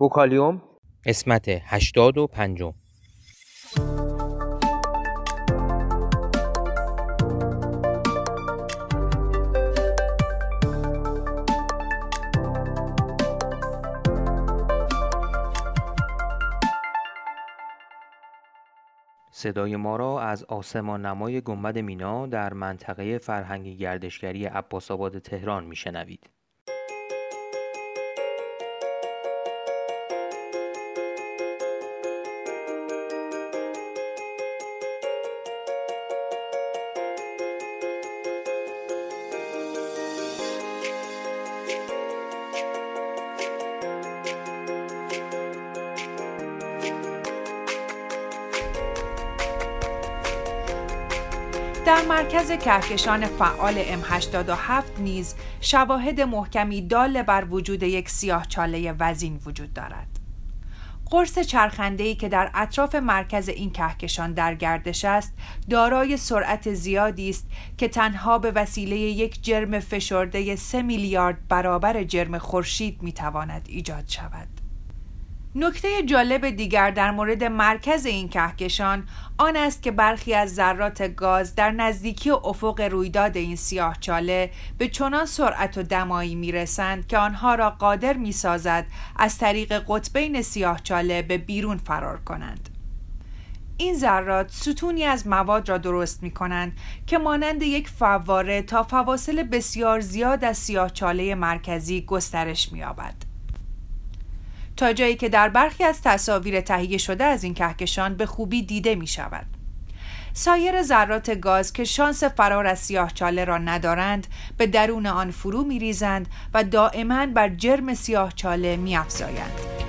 بوکالیوم قسمت هشتاد و پنجم صدای ما را از آسمان نمای گنبد مینا در منطقه فرهنگی گردشگری عباس آباد تهران میشنوید. در مرکز کهکشان فعال M87 نیز شواهد محکمی دال بر وجود یک سیاه چاله وزین وجود دارد. قرص چرخنده‌ای که در اطراف مرکز این کهکشان در گردش است دارای سرعت زیادی است که تنها به وسیله یک جرم فشرده 3 میلیارد برابر جرم خورشید می‌تواند ایجاد شود. نکته جالب دیگر در مورد مرکز این کهکشان آن است که برخی از ذرات گاز در نزدیکی افق رویداد این سیاه چاله به چنان سرعت و دمایی می رسند که آنها را قادر می سازد از طریق قطبین سیاه چاله به بیرون فرار کنند. این ذرات ستونی از مواد را درست می کنند که مانند یک فواره تا فواصل بسیار زیاد از سیاه چاله مرکزی گسترش می آبد. تا جایی که در برخی از تصاویر تهیه شده از این کهکشان به خوبی دیده می شود. سایر ذرات گاز که شانس فرار از سیاه چاله را ندارند به درون آن فرو می ریزند و دائما بر جرم سیاه چاله می افزایند.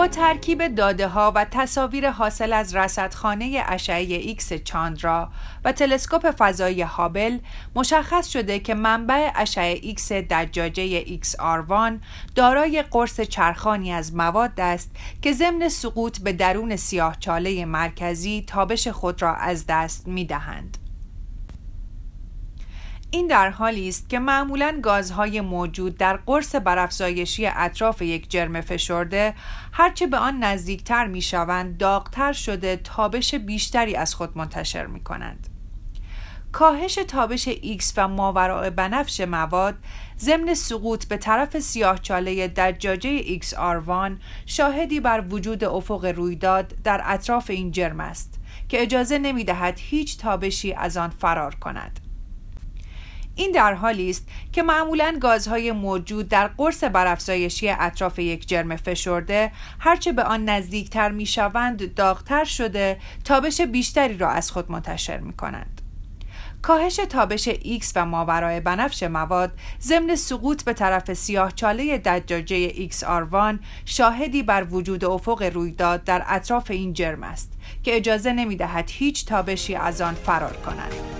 با ترکیب داده ها و تصاویر حاصل از رصدخانه اشعه ایکس چاندرا و تلسکوپ فضایی هابل مشخص شده که منبع اشعه ایکس دجاجه X-R1 دارای قرص چرخانی از مواد است که ضمن سقوط به درون سیاهچاله مرکزی تابش خود را از دست می دهند. این در حالی است که معمولا گازهای موجود در قرص برافزایشی اطراف یک جرم فشرده هرچه به آن نزدیکتر می شوند داغتر شده تابش بیشتری از خود منتشر می کنند. کاهش تابش X و ماوراء بنفش مواد ضمن سقوط به طرف سیاهچاله دجاجه XR1 شاهدی بر وجود افق رویداد در اطراف این جرم است که اجازه نمی دهد هیچ تابشی از آن فرار کند. این در حالی است که معمولا گازهای موجود در قرص برافزایشی اطراف یک جرم فشرده هرچه به آن نزدیکتر می شوند داغتر شده تابش بیشتری را از خود منتشر می کنند. کاهش تابش X و ماورای بنفش مواد ضمن سقوط به طرف سیاه چاله دجاجه XR1 شاهدی بر وجود افق رویداد در اطراف این جرم است که اجازه نمی دهد هیچ تابشی از آن فرار کند.